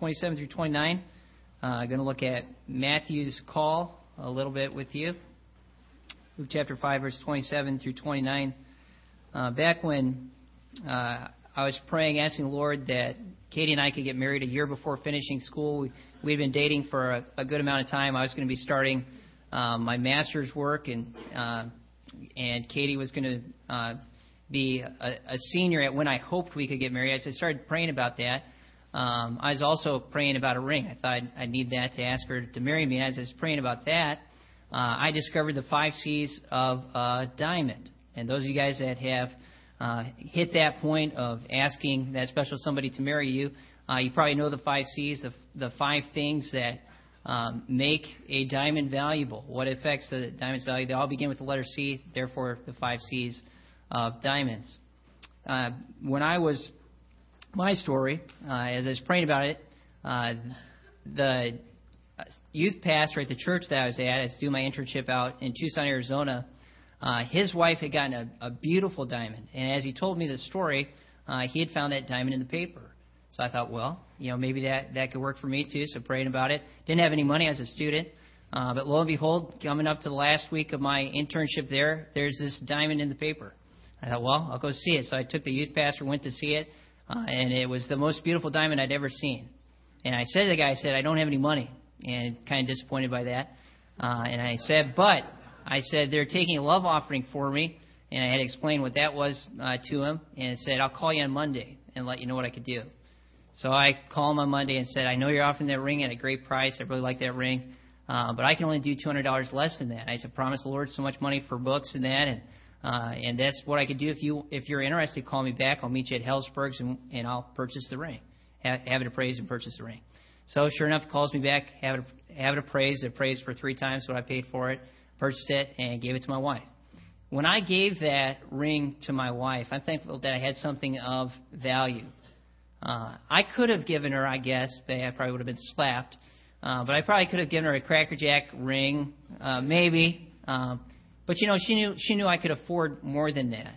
27 through 29. I'm uh, going to look at Matthew's call a little bit with you. Luke chapter 5, verse 27 through 29. Uh, back when uh, I was praying, asking the Lord that Katie and I could get married a year before finishing school. We, we'd been dating for a, a good amount of time. I was going to be starting um, my master's work, and uh, and Katie was going to uh, be a, a senior at when I hoped we could get married. I started praying about that, um, I was also praying about a ring. I thought I'd, need that to ask her to marry me. As I was praying about that, uh, I discovered the five C's of uh, diamond. And those of you guys that have uh, hit that point of asking that special somebody to marry you, uh, you probably know the five C's, the, the five things that um, make a diamond valuable. What affects the diamond's value? They all begin with the letter C, therefore the five C's of diamonds. Uh, when I was my story, uh, as I was praying about it, uh, the youth pastor at the church that I was at, I was doing my internship out in Tucson, Arizona. Uh, his wife had gotten a, a beautiful diamond, and as he told me the story, uh, he had found that diamond in the paper. So I thought, well, you know, maybe that that could work for me too. So praying about it. Didn't have any money as a student, uh, but lo and behold, coming up to the last week of my internship there, there's this diamond in the paper. I thought, well, I'll go see it. So I took the youth pastor, went to see it, uh, and it was the most beautiful diamond I'd ever seen. And I said to the guy, I said, I don't have any money, and kind of disappointed by that. Uh, and I said, but I said they're taking a love offering for me, and I had to explain what that was uh, to him, and said I'll call you on Monday and let you know what I could do. So I called him on Monday and said, I know you're offering that ring at a great price. I really like that ring, uh, but I can only do $200 less than that. I said, promise the Lord so much money for books and that, and uh, and that's what I could do. If you if you're interested, call me back. I'll meet you at Helzberg's and, and I'll purchase the ring. Have, have it appraised and purchase the ring. So sure enough, calls me back. Have it have it appraised. Appraised for three times what I paid for it. Purchased it and gave it to my wife. When I gave that ring to my wife, I'm thankful that I had something of value. Uh, I could have given her, I guess, but I probably would have been slapped, uh, but I probably could have given her a Cracker Jack ring, uh, maybe. Um, but you know, she knew she knew I could afford more than that,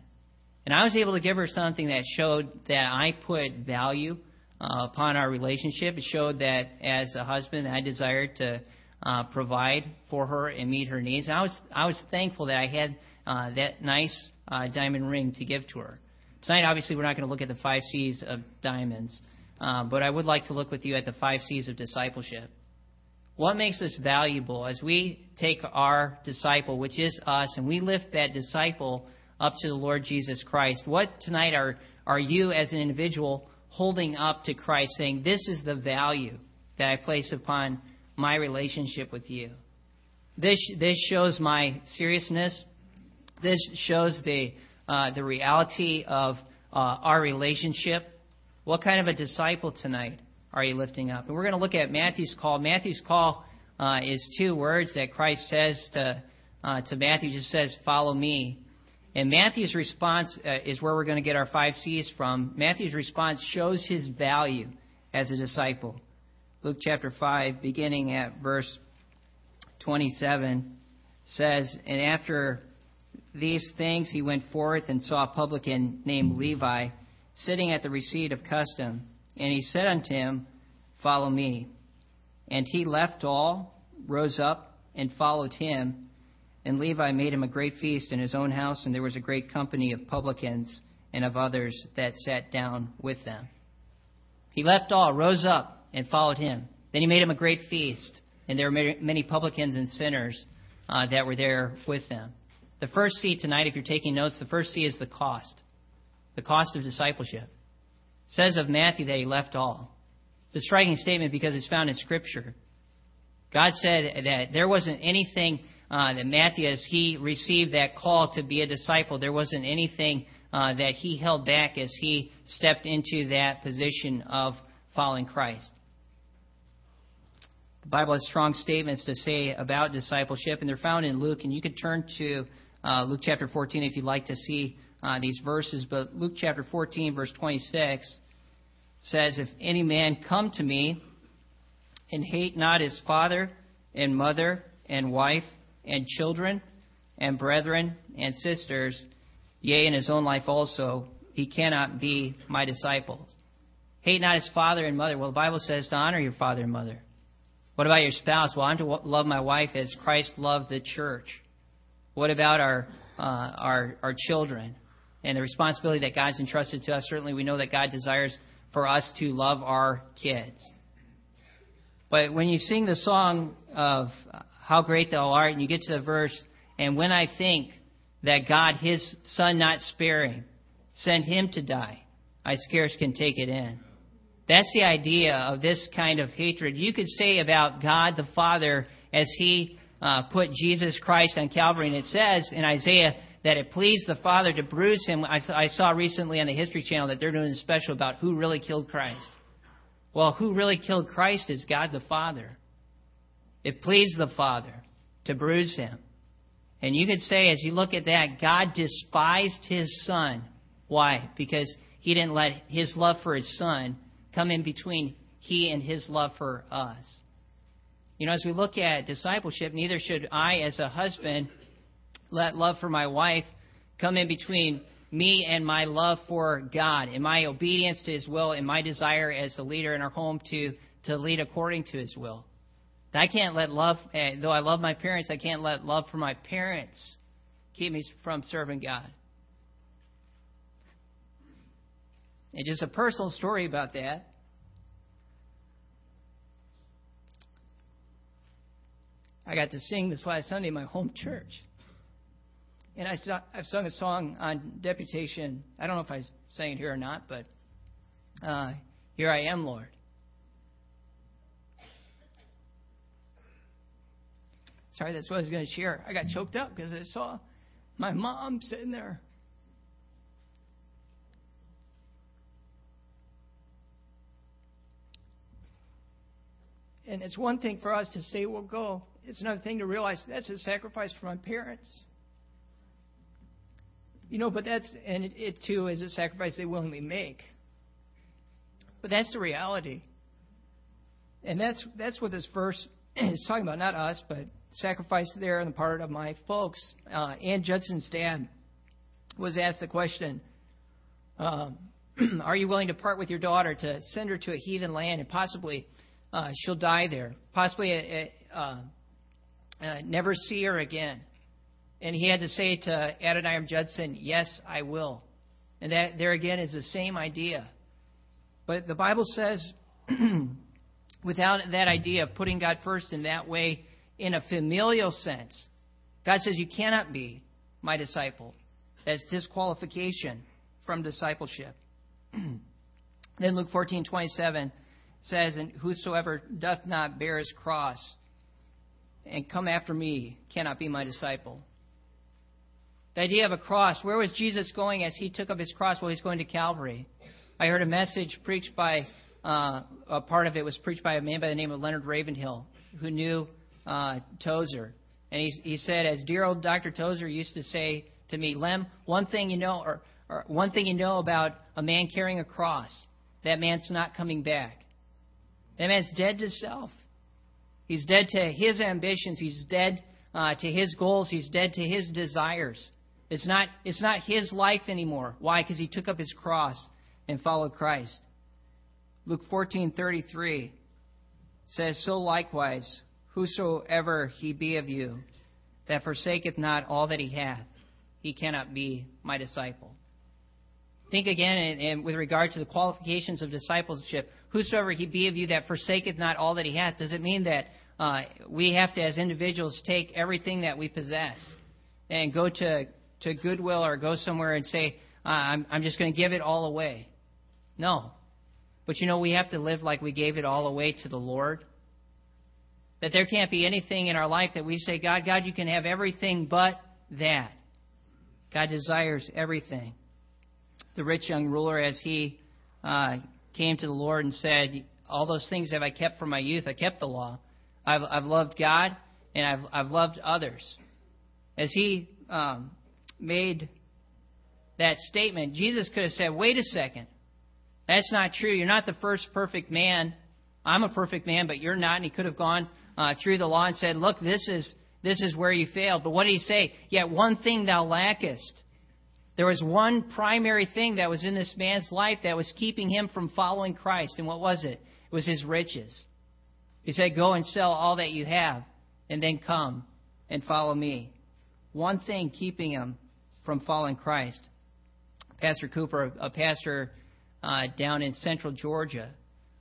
and I was able to give her something that showed that I put value uh, upon our relationship. It showed that as a husband, I desired to uh, provide for her and meet her needs. And I was I was thankful that I had uh, that nice uh, diamond ring to give to her. Tonight, obviously, we're not going to look at the five C's of diamonds, uh, but I would like to look with you at the five C's of discipleship. What makes us valuable as we take our disciple, which is us, and we lift that disciple up to the Lord Jesus Christ? What tonight are, are you as an individual holding up to Christ, saying, This is the value that I place upon my relationship with you? This, this shows my seriousness. This shows the, uh, the reality of uh, our relationship. What kind of a disciple tonight are you lifting up? And we're going to look at Matthew's call. Matthew's call uh, is two words that Christ says to, uh, to Matthew, just says, Follow me. And Matthew's response uh, is where we're going to get our five C's from. Matthew's response shows his value as a disciple. Luke chapter 5, beginning at verse 27, says, And after these things he went forth and saw a publican named Levi sitting at the receipt of custom and he said unto him, Follow me. And he left all, rose up, and followed him. And Levi made him a great feast in his own house, and there was a great company of publicans and of others that sat down with them. He left all, rose up, and followed him. Then he made him a great feast, and there were many publicans and sinners uh, that were there with them. The first C tonight, if you're taking notes, the first C is the cost. The cost of discipleship says of Matthew that he left all. It's a striking statement because it's found in Scripture. God said that there wasn't anything uh, that Matthew, as he received that call to be a disciple, there wasn't anything uh, that he held back as he stepped into that position of following Christ. The Bible has strong statements to say about discipleship, and they're found in Luke. And you could turn to uh, Luke chapter 14 if you'd like to see uh, these verses. But Luke chapter 14, verse 26 says, If any man come to me and hate not his father and mother and wife and children and brethren and sisters, yea, in his own life also, he cannot be my disciple. hate not his father and mother. Well, the Bible says to honor your father and mother. What about your spouse? Well, I'm to love my wife as Christ loved the church. What about our uh, our our children and the responsibility that God's entrusted to us? Certainly, we know that God desires for us to love our kids. But when you sing the song of how great thou art, and you get to the verse, and when I think that God, his son not sparing, sent him to die, I scarce can take it in. That's the idea of this kind of hatred. You could say about God the Father as he uh, put Jesus Christ on Calvary, and it says in Isaiah that it pleased the Father to bruise him. I, I saw recently on the History Channel that they're doing a special about who really killed Christ. Well, who really killed Christ is God the Father. It pleased the Father to bruise him. And you could say, as you look at that, God despised his Son. Why? Because he didn't let his love for his Son come in between he and his love for us. You know, as we look at discipleship, neither should I, as a husband, let love for my wife come in between me and my love for God and my obedience to His will and my desire as the leader in our home to, to lead according to His will. I can't let love, eh, though I love my parents, I can't let love for my parents keep me from serving God. And just a personal story about that. I got to sing this last Sunday in my home church. And I I've sung a song on deputation. I don't know if I sang it here or not, but uh, Here I Am, Lord. Sorry, that's what I was going to share. I got choked up because I saw my mom sitting there And it's one thing for us to say, we'll go. It's another thing to realize that's a sacrifice for my parents. You know, but that's, and it, too is a sacrifice they willingly make. But that's the reality. And that's, that's what this verse is talking about. Not us, but sacrifice there on the part of my folks. Uh, Ann Judson's dad was asked the question, um, are you willing to part with your daughter to send her to a heathen land and possibly uh, she'll die there. Possibly uh, uh, uh, never see her again. And he had to say to Adoniram Judson, Yes, I will. And that there again is the same idea. But the Bible says, without that idea of putting God first in that way, in a familial sense, God says, You cannot be my disciple. That's disqualification from discipleship. then Luke 14 27 says, And whosoever doth not bear his cross and come after me cannot be my disciple. The idea of a cross, where was Jesus going as he took up his cross? Well, he's going to Calvary. I heard a message preached by, uh, a part of it was preached by a man by the name of Leonard Ravenhill, who knew uh, Tozer. And he, he said, as dear old Dr. Tozer used to say to me, Len, one thing you know, or, or one thing you know about a man carrying a cross, that man's not coming back. That man's dead to self. He's dead to his ambitions. He's dead uh, to his goals. He's dead to his desires. It's not, it's not his life anymore. Why? Because he took up his cross and followed Christ. Luke 14:33 says, "So likewise, whosoever he be of you, that forsaketh not all that he hath, he cannot be my disciple." Think again, and, and with regard to the qualifications of discipleship, whosoever he be of you that forsaketh not all that he hath, does it mean that uh, we have to, as individuals, take everything that we possess and go to, to Goodwill or go somewhere and say, uh, I'm, I'm just going to give it all away? No. But you know, we have to live like we gave it all away to the Lord. That there can't be anything in our life that we say, God, God, you can have everything but that. God desires everything. The rich young ruler, as he uh, came to the Lord and said, All those things have I kept from my youth. I kept the law. I've, I've loved God and I've, I've loved others. As he um, made that statement, Jesus could have said, Wait a second. That's not true. You're not the first perfect man. I'm a perfect man, but you're not. And he could have gone uh, through the law and said, Look, this is, this is where you failed. But what did he say? Yet one thing thou lackest. There was one primary thing that was in this man's life that was keeping him from following Christ. And what was it? It was his riches. He said, Go and sell all that you have, and then come and follow me. One thing keeping him from following Christ. Pastor Cooper, a pastor uh, down in central Georgia,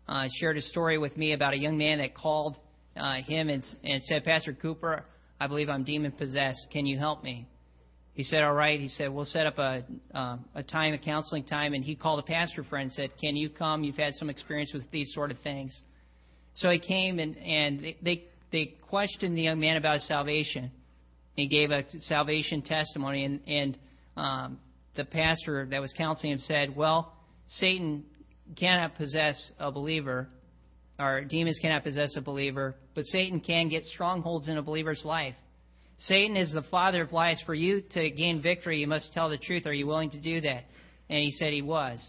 uh, shared a story with me about a young man that called uh, him and, and said, Pastor Cooper, I believe I'm demon possessed. Can you help me? He said, All right. He said, We'll set up a, uh, a time, a counseling time. And he called a pastor friend and said, Can you come? You've had some experience with these sort of things. So he came and, and they, they questioned the young man about his salvation. He gave a salvation testimony, and, and um, the pastor that was counseling him said, Well, Satan cannot possess a believer, or demons cannot possess a believer, but Satan can get strongholds in a believer's life. Satan is the father of lies. For you to gain victory, you must tell the truth. Are you willing to do that? And he said he was.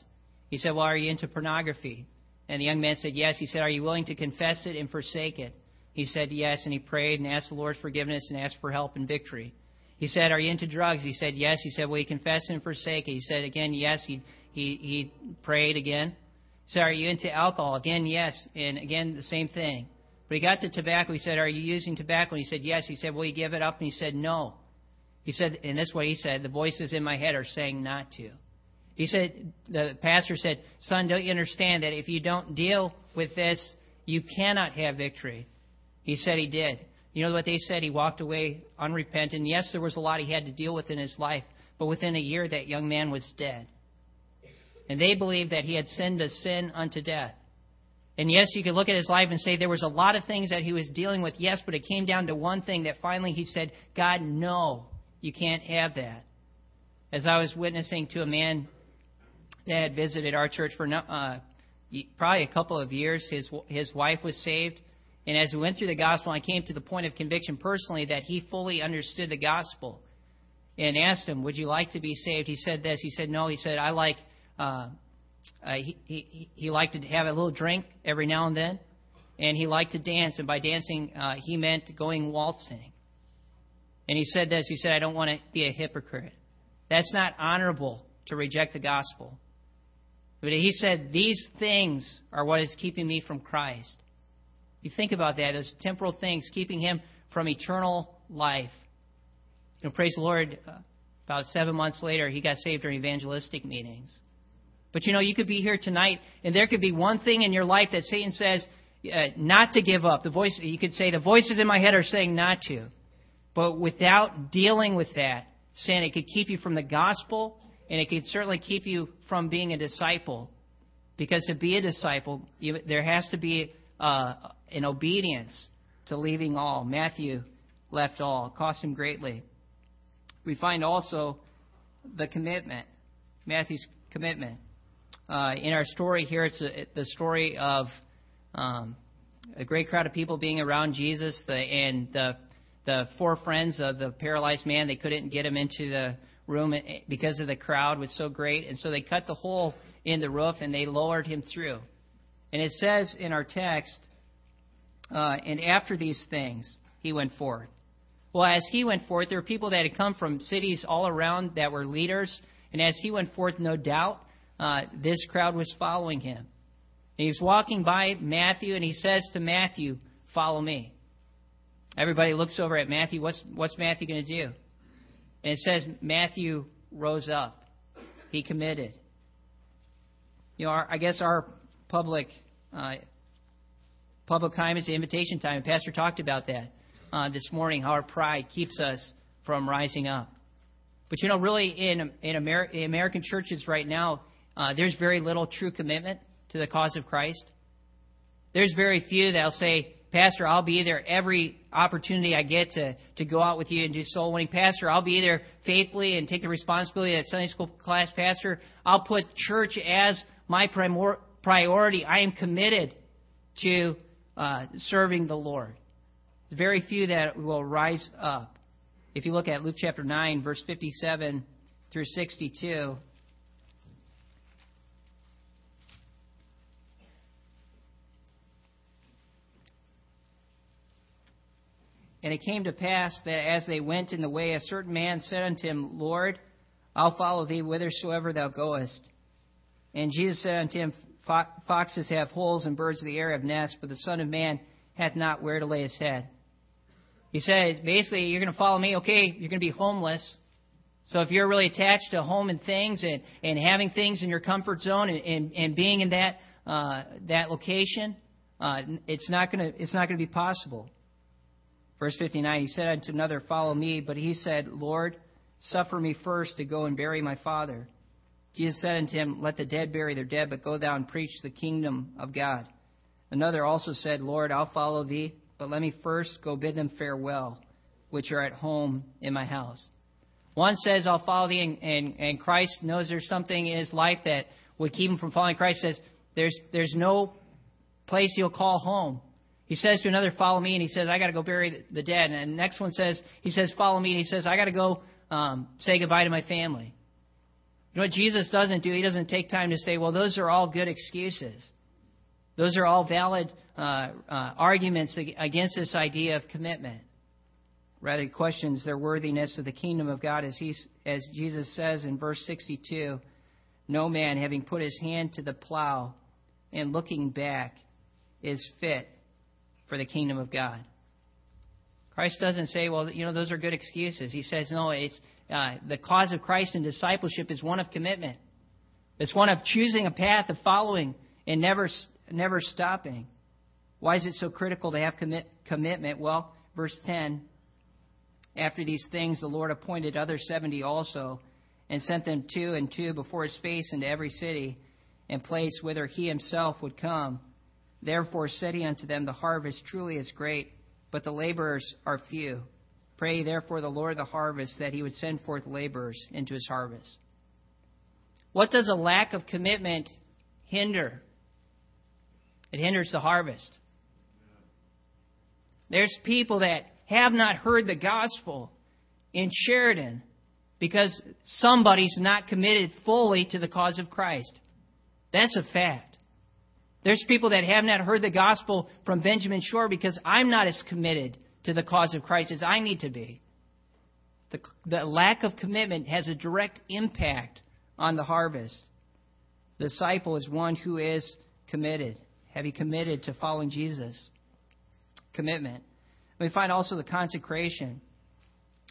He said, Well, are you into pornography? And the young man said, Yes. He said, Are you willing to confess it and forsake it? He said, Yes. And he prayed and asked the Lord's forgiveness and asked for help and victory. He said, Are you into drugs? He said, Yes. He said, Will you confess and forsake it? He said again, Yes. He, he, he prayed again. He said, Are you into alcohol? Again, yes. And again, the same thing. But he got to tobacco. He said, Are you using tobacco? And he said, Yes. He said, Will you give it up? And he said, No. He said, and this is what he said, the voices in my head are saying not to. He said, the pastor said, Son, don't you understand that if you don't deal with this, you cannot have victory? He said he did. You know what they said? He walked away unrepentant. Yes, there was a lot he had to deal with in his life, but within a year, that young man was dead. And they believed that he had sinned a sin unto death. And yes, you could look at his life and say there was a lot of things that he was dealing with, yes, but it came down to one thing that finally he said, God, no, you can't have that. As I was witnessing to a man that had visited our church for uh, probably a couple of years, his, his wife was saved. And as we went through the gospel, I came to the point of conviction personally that he fully understood the gospel and asked him, Would you like to be saved? He said this. He said, No. He said, I like uh, uh, he, he, he liked to have a little drink every now and then, and he liked to dance. And by dancing, uh, he meant going waltzing. And he said this. He said, "I don't want to be a hypocrite. That's not honorable to reject the gospel." But he said, "These things are what is keeping me from Christ." You think about that; those temporal things keeping him from eternal life. You know, praise the Lord. Uh, about seven months later, he got saved during evangelistic meetings. But you know, you could be here tonight, and there could be one thing in your life that Satan says uh, not to give up. The voice, you could say, the voices in my head are saying not to. But without dealing with that, sin, it could keep you from the gospel, and it could certainly keep you from being a disciple. Because to be a disciple, you, there has to be uh, an obedience to leaving all. Matthew left all, it cost him greatly. We find also the commitment, Matthew's commitment. Uh, in our story here, it's a, the story of um, a great crowd of people being around Jesus, the, and the the four friends of the paralyzed man. They couldn't get him into the room because of the crowd was so great, and so they cut the hole in the roof and they lowered him through. And it says in our text, uh, and after these things, he went forth. Well, as he went forth, there were people that had come from cities all around that were leaders. And as he went forth, no doubt, uh, this crowd was following him. And he was walking by Matthew, and he says to Matthew, Follow me. Everybody looks over at Matthew. What's, what's Matthew going to do? And it says Matthew rose up. He committed. You know, our, I guess our public uh, public time is the invitation time. And Pastor talked about that uh, this morning. How our pride keeps us from rising up. But you know, really, in in, Amer- in American churches right now, uh, there's very little true commitment to the cause of Christ. There's very few that'll say, Pastor, I'll be there every opportunity I get to, to go out with you and do soul winning. Pastor, I'll be there faithfully and take the responsibility of Sunday school class. Pastor, I'll put church as my primor- priority. I am committed to uh, serving the Lord. Very few that will rise up. If you look at Luke chapter 9, verse 57 through 62, And it came to pass that as they went in the way, a certain man said unto him, Lord, I'll follow thee whithersoever thou goest. And Jesus said unto him, Foxes have holes and birds of the air have nests, but the Son of Man hath not where to lay his head. He says, basically, you're going to follow me, okay, you're going to be homeless. So if you're really attached to home and things and, and having things in your comfort zone and, and, and being in that, uh, that location, uh, it's not going to, it's not going to be possible. Verse 59, he said unto another, Follow me. But he said, Lord, suffer me first to go and bury my father. Jesus said unto him, Let the dead bury their dead, but go thou and preach the kingdom of God. Another also said, Lord, I'll follow thee, but let me first go bid them farewell, which are at home in my house. One says, I'll follow thee, and, and, and Christ knows there's something in his life that would keep him from following Christ. Says, there's, there's no place he'll call home. He says to another, Follow me, and he says, I got to go bury the dead. And the next one says, He says, Follow me, and he says, I got to go um, say goodbye to my family. You know what Jesus doesn't do? He doesn't take time to say, well, those are all good excuses. Those are all valid uh, uh, arguments against this idea of commitment. Rather, he questions their worthiness of the kingdom of God, as, he, as Jesus says in verse 62 No man, having put his hand to the plow and looking back, is fit for the kingdom of God. Christ doesn't say, well, you know, those are good excuses. He says, no, it's uh, the cause of Christ and discipleship is one of commitment. It's one of choosing a path of following and never, never stopping. Why is it so critical to have commit, commitment? Well, verse 10 After these things, the Lord appointed other 70 also, and sent them two and two before his face into every city and place whither he himself would come. Therefore said he unto them, The harvest truly is great but the laborers are few. Pray therefore the Lord of the harvest that he would send forth laborers into his harvest. What does a lack of commitment hinder? It hinders the harvest. There's people that have not heard the gospel in Sheridan because somebody's not committed fully to the cause of Christ. That's a fact. There's people that have not heard the gospel from Benjamin Shore because I'm not as committed to the cause of Christ as I need to be. The, the lack of commitment has a direct impact on the harvest. The disciple is one who is committed. Have you committed to following Jesus? Commitment. We find also the consecration.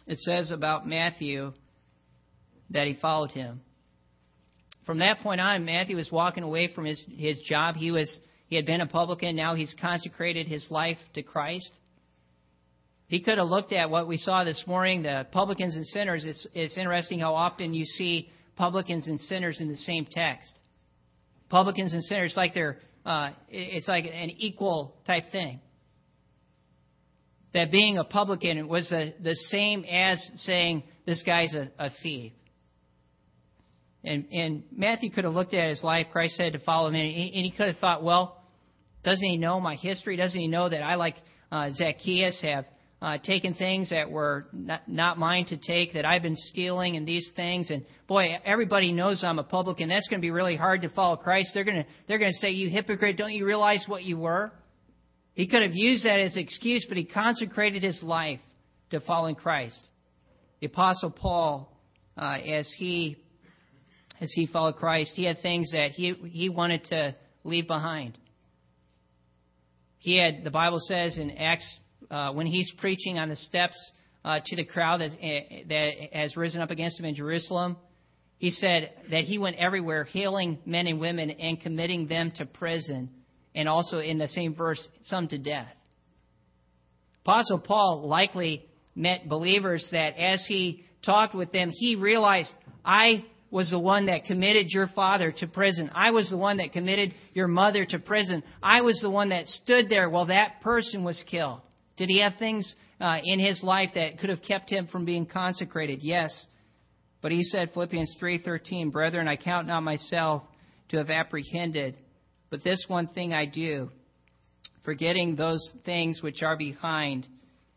It says about Matthew that he followed him from that point on, Matthew was walking away from his, his job. He was he had been a publican. Now he's consecrated his life to Christ. He could have looked at what we saw this morning, the publicans and sinners. It's, it's interesting how often you see publicans and sinners in the same text. Publicans and sinners, like they're, uh, it's like an equal type thing. That being a publican was the, the same as saying this guy's a, a thief. And, and Matthew could have looked at his life. Christ said to follow him, and he, and he could have thought, well, doesn't he know my history? Doesn't he know that I, like uh, Zacchaeus, have uh, taken things that were not, not mine to take, that I've been stealing and these things? And boy, everybody knows I'm a publican. That's going to be really hard to follow Christ. They're going to they're going to say, "You hypocrite! Don't you realize what you were?" He could have used that as excuse, but he consecrated his life to following Christ. The Apostle Paul, uh, as he as he followed Christ, he had things that he, he wanted to leave behind. He had, the Bible says in Acts, uh, when he's preaching on the steps uh, to the crowd that, uh, that has risen up against him in Jerusalem, he said that he went everywhere, healing men and women and committing them to prison, and also in the same verse, some to death. Apostle Paul likely met believers that as he talked with them, he realized, I was the one that committed your father to prison. I was the one that committed your mother to prison. I was the one that stood there while that person was killed. Did he have things uh, in his life that could have kept him from being consecrated? Yes. But he said, Philippians 3:13, "Brethren, I count not myself to have apprehended, but this one thing I do, forgetting those things which are behind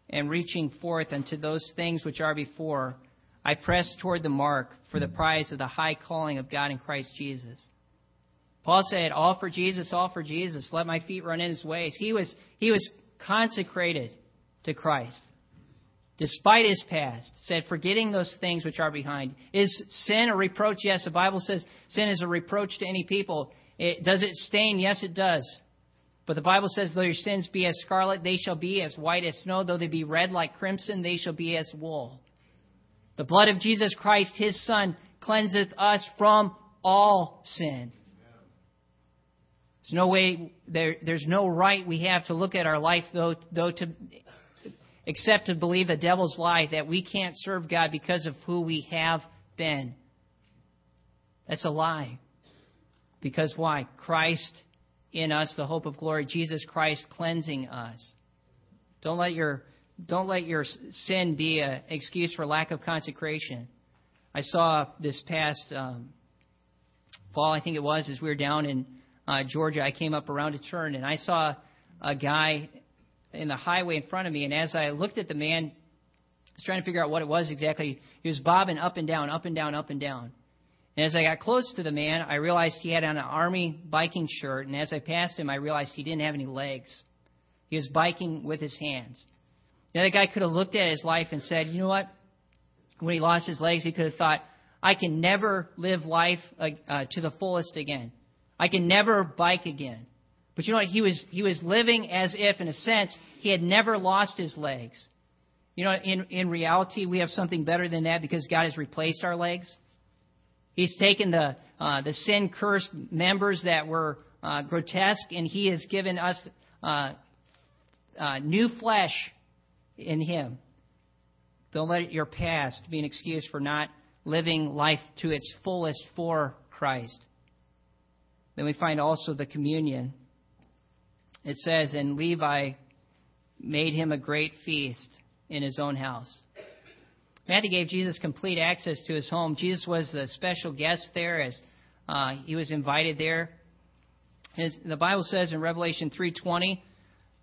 and reaching forth unto those things which are before, I press toward the mark for the prize of the high calling of God in Christ Jesus. Paul said, All for Jesus, all for Jesus. Let my feet run in his ways. He was, he was consecrated to Christ. despite his past, said, forgetting those things which are behind. Is sin a reproach? Yes, the Bible says sin is a reproach to any people. It, does it stain? Yes, it does. But the Bible says, though your sins be as scarlet, they shall be as white as snow. Though they be red like crimson, they shall be as wool. The blood of Jesus Christ, his Son, cleanseth us from all sin. There's no way, there, there's no right we have to look at our life, though, though to, except to believe the devil's lie that we can't serve God because of who we have been. That's a lie. Because why? Christ in us, the hope of glory, Jesus Christ cleansing us. Don't let your don't let your sin be an excuse for lack of consecration. I saw this past um, fall, I think it was, as we were down in uh, Georgia. I came up around a turn and I saw a guy in the highway in front of me. And as I looked at the man, I was trying to figure out what it was exactly. He was bobbing up and down, up and down, up and down. And as I got close to the man, I realized he had on an army biking shirt. And as I passed him, I realized he didn't have any legs. He was biking with his hands. The other guy could have looked at his life and said, you know what? When he lost his legs, he could have thought, I can never live life uh, to the fullest again. I can never bike again. But you know what? He was, he was living as if, in a sense, he had never lost his legs. You know, in, in reality, we have something better than that because God has replaced our legs. He's taken the, uh, the sin cursed members that were uh, grotesque, and He has given us uh, uh, new flesh in Him. Don't let your past be an excuse for not living life to its fullest for Christ. Then we find also the communion. It says, And Levi made him a great feast in his own house. Matthew gave Jesus complete access to his home. Jesus was the special guest there as uh, he was invited there. The Bible says in Revelation 3:20,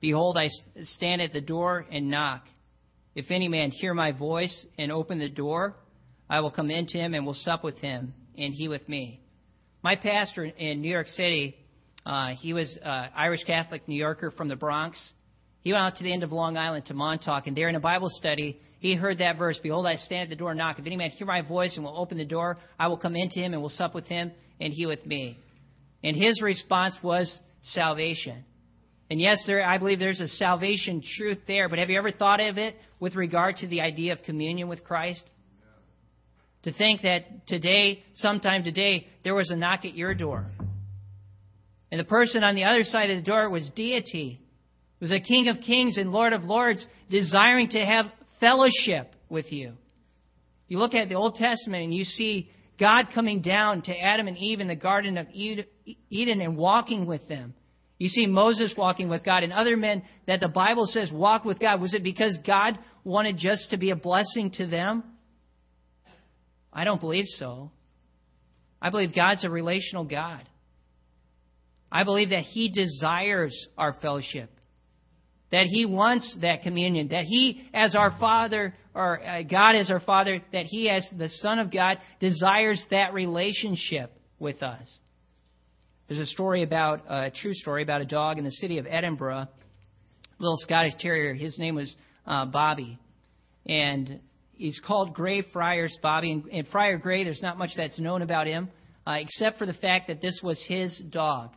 "Behold, I stand at the door and knock. If any man hear my voice and open the door, I will come into him and will sup with him, and he with me." My pastor in New York City, uh, he was uh, Irish Catholic New Yorker from the Bronx. He went out to the end of Long Island to Montauk, and there in a Bible study, he heard that verse, Behold, I stand at the door and knock. If any man hear my voice and will open the door, I will come into him and will sup with him, and he with me. And his response was salvation. And yes, there, I believe there's a salvation truth there, but have you ever thought of it with regard to the idea of communion with Christ? To think that today, sometime today, there was a knock at your door. And the person on the other side of the door was deity. Was a King of Kings and Lord of Lords desiring to have fellowship with you. You look at the Old Testament and you see God coming down to Adam and Eve in the Garden of Eden and walking with them. You see Moses walking with God and other men that the Bible says walk with God. Was it because God wanted just to be a blessing to them? I don't believe so. I believe God's a relational God. I believe that He desires our fellowship that He wants that communion, that He, as our Father, or uh, God as our Father, that He, as the Son of God, desires that relationship with us. There's a story about, a true story about a dog in the city of Edinburgh, little Scottish Terrier. His name was uh, Bobby. And he's called Grey Friars Bobby. And, and Friar Grey, there's not much that's known about him, uh, except for the fact that this was his dog.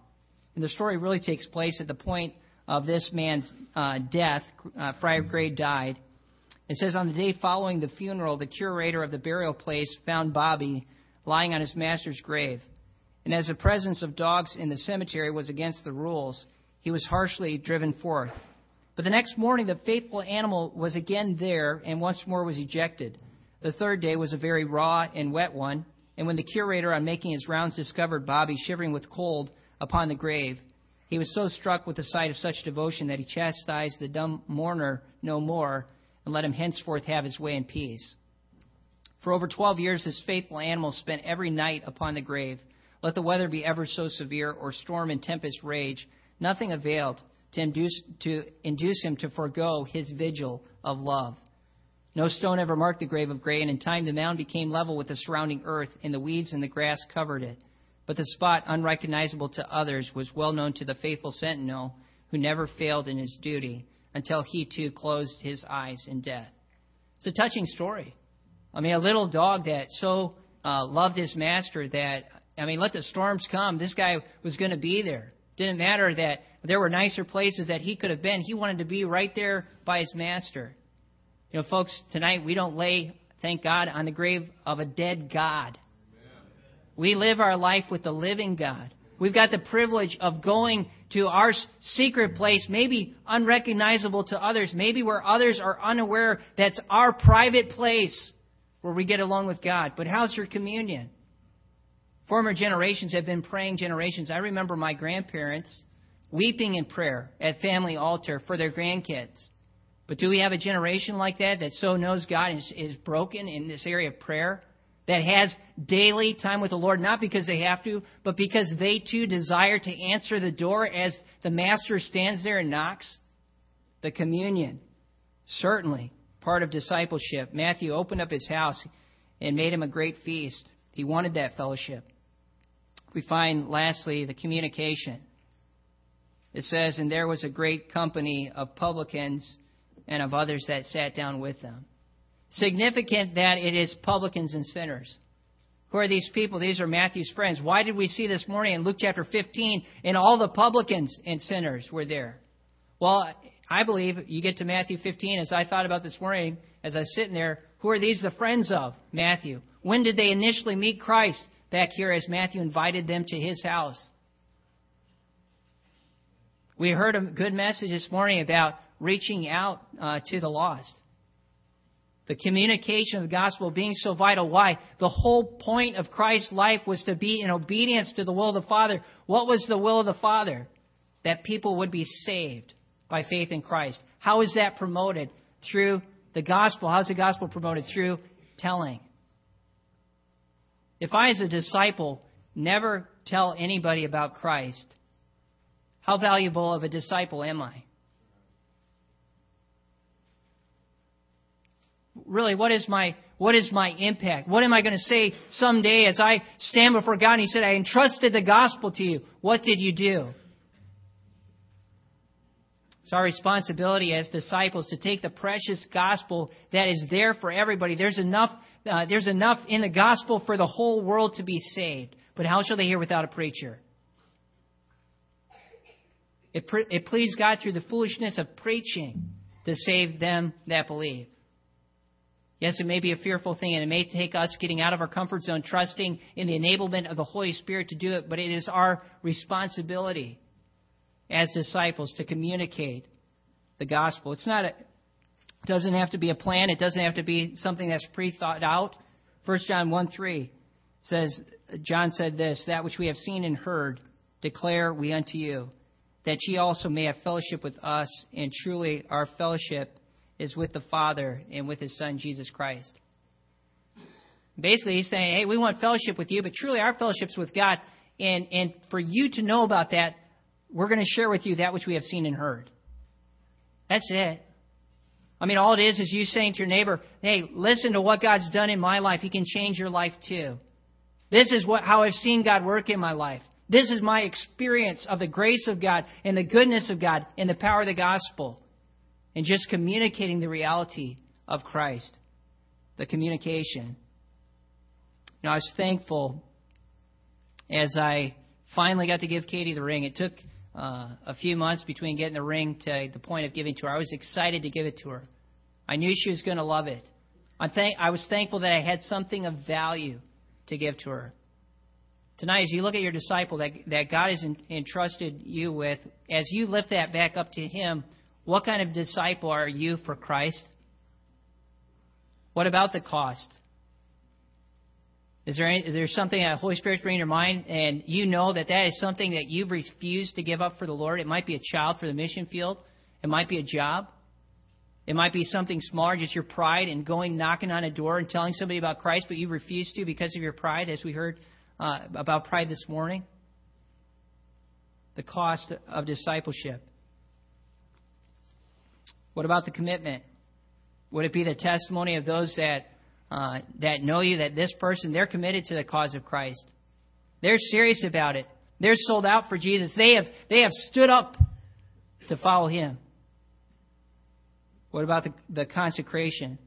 And the story really takes place at the point of this man's uh, death, uh, Friar Grey died. It says on the day following the funeral, the curator of the burial place found Bobby lying on his master's grave. And as the presence of dogs in the cemetery was against the rules, he was harshly driven forth. But the next morning, the faithful animal was again there and once more was ejected. The third day was a very raw and wet one. And when the curator, on making his rounds, discovered Bobby shivering with cold upon the grave, he was so struck with the sight of such devotion that he chastised the dumb mourner no more and let him henceforth have his way in peace. For over twelve years, this faithful animal spent every night upon the grave. Let the weather be ever so severe, or storm and tempest rage, nothing availed to induce, to induce him to forego his vigil of love. No stone ever marked the grave of Grey, and in time the mound became level with the surrounding earth, and the weeds and the grass covered it. But the spot, unrecognizable to others, was well known to the faithful sentinel who never failed in his duty until he too closed his eyes in death. It's a touching story. I mean, a little dog that so uh, loved his master that, I mean, let the storms come. This guy was going to be there. Didn't matter that there were nicer places that he could have been. He wanted to be right there by his master. You know, folks, tonight we don't lay, thank God, on the grave of a dead God. We live our life with the living God. We've got the privilege of going to our secret place, maybe unrecognizable to others, maybe where others are unaware that's our private place where we get along with God. But how's your communion? Former generations have been praying generations. I remember my grandparents weeping in prayer at family altar for their grandkids. But do we have a generation like that that so knows God is, is broken in this area of prayer? That has daily time with the Lord, not because they have to, but because they too desire to answer the door as the Master stands there and knocks? The communion, certainly part of discipleship. Matthew opened up his house and made him a great feast. He wanted that fellowship. We find, lastly, the communication. It says, And there was a great company of publicans and of others that sat down with them. Significant that it is publicans and sinners. Who are these people? These are Matthew's friends. Why did we see this morning in Luke chapter 15 and all the publicans and sinners were there? Well, I believe you get to Matthew 15 as I thought about this morning as I was sitting there. Who are these the friends of Matthew? When did they initially meet Christ? Back here as Matthew invited them to his house. We heard a good message this morning about reaching out uh, to the lost. The communication of the gospel being so vital. Why? The whole point of Christ's life was to be in obedience to the will of the Father. What was the will of the Father? That people would be saved by faith in Christ. How is that promoted? Through the gospel. How is the gospel promoted? Through telling. If I, as a disciple, never tell anybody about Christ, how valuable of a disciple am I? really what is my what is my impact? What am I going to say someday as I stand before God and He said, I entrusted the gospel to you. What did you do? It's our responsibility as disciples to take the precious gospel that is there for everybody. There's enough, uh, there's enough in the gospel for the whole world to be saved. But how shall they hear without a preacher? It, pre- it pleased God through the foolishness of preaching to save them that believe. Yes, it may be a fearful thing, and it may take us getting out of our comfort zone, trusting in the enablement of the Holy Spirit to do it, but it is our responsibility as disciples to communicate the gospel. It's not a, it doesn't have to be a plan, it doesn't have to be something that's pre thought out. 1 John 1 3 says, John said this, That which we have seen and heard, declare we unto you, that ye also may have fellowship with us, and truly our fellowship is with the Father and with His Son, Jesus Christ. Basically, He's saying, hey, we want fellowship with you, but truly our fellowship's with God. And, and for you to know about that, we're going to share with you that which we have seen and heard. That's it. I mean, all it is is you saying to your neighbor, hey, listen to what God's done in my life. He can change your life too. This is what, how I've seen God work in my life. This is my experience of the grace of God and the goodness of God and the power of the gospel and just communicating the reality of Christ, the communication. You know, I was thankful as I finally got to give Katie the ring. It took uh, a few months between getting the ring to the point of giving to her. I was excited to give it to her. I knew she was going to love it. I'm thank- I was thankful that I had something of value to give to her. Tonight, as you look at your disciple that, that God has entrusted you with, as you lift that back up to Him, what kind of disciple are you for Christ? What about the cost? Is there, any, is there something that Holy Spirit's bringing to your mind and you know that that is something that you've refused to give up for the Lord? It might be a child for the mission field. It might be a job. It might be something smaller, just your pride and going knocking on a door and telling somebody about Christ, but you refuse to because of your pride, as we heard uh, about pride this morning. The cost of discipleship. What about the commitment? Would it be the testimony of those that uh, that know you that this person they're committed to the cause of Christ? They're serious about it. They're sold out for Jesus. They have they have stood up to follow Him. What about the, the consecration?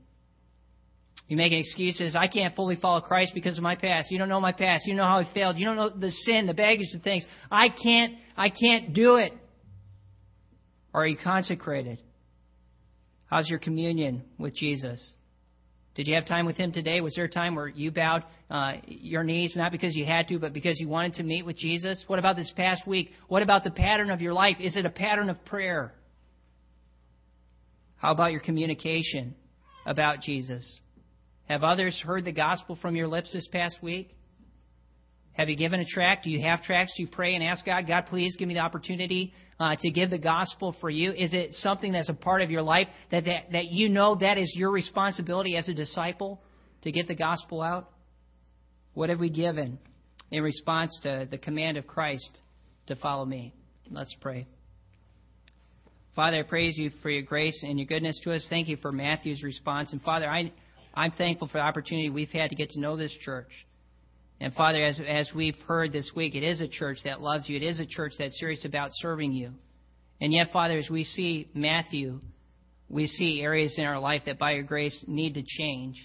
You're making excuses. I can't fully follow Christ because of my past. You don't know my past. You know how I failed. You don't know the sin, the baggage, the things. I can't, I can't do it. Are you consecrated? How's your communion with Jesus? Did you have time with Him today? Was there a time where you bowed uh, your knees, not because you had to, but because you wanted to meet with Jesus? What about this past week? What about the pattern of your life? Is it a pattern of prayer? How about your communication about Jesus? Have others heard the gospel from your lips this past week? Have you given a tract? Do you have tracts? Do you pray and ask God, God, please give me the opportunity uh, to give the gospel for you? Is it something that's a part of your life that, that, that you know that is your responsibility as a disciple to get the gospel out? What have we given in response to the command of Christ to follow me? Let's pray. Father, I praise you for your grace and your goodness to us. Thank you for Matthew's response. And Father, I, I'm thankful for the opportunity we've had to get to know this church. And Father, as, as we've heard this week, it is a church that loves you. It is a church that's serious about serving you. And yet, Father, as we see Matthew, we see areas in our life that by your grace need to change.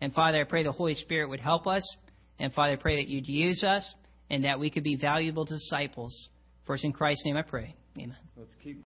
And Father, I pray the Holy Spirit would help us. And Father, I pray that you'd use us and that we could be valuable disciples. For it's in Christ's name I pray. Amen. Let's keep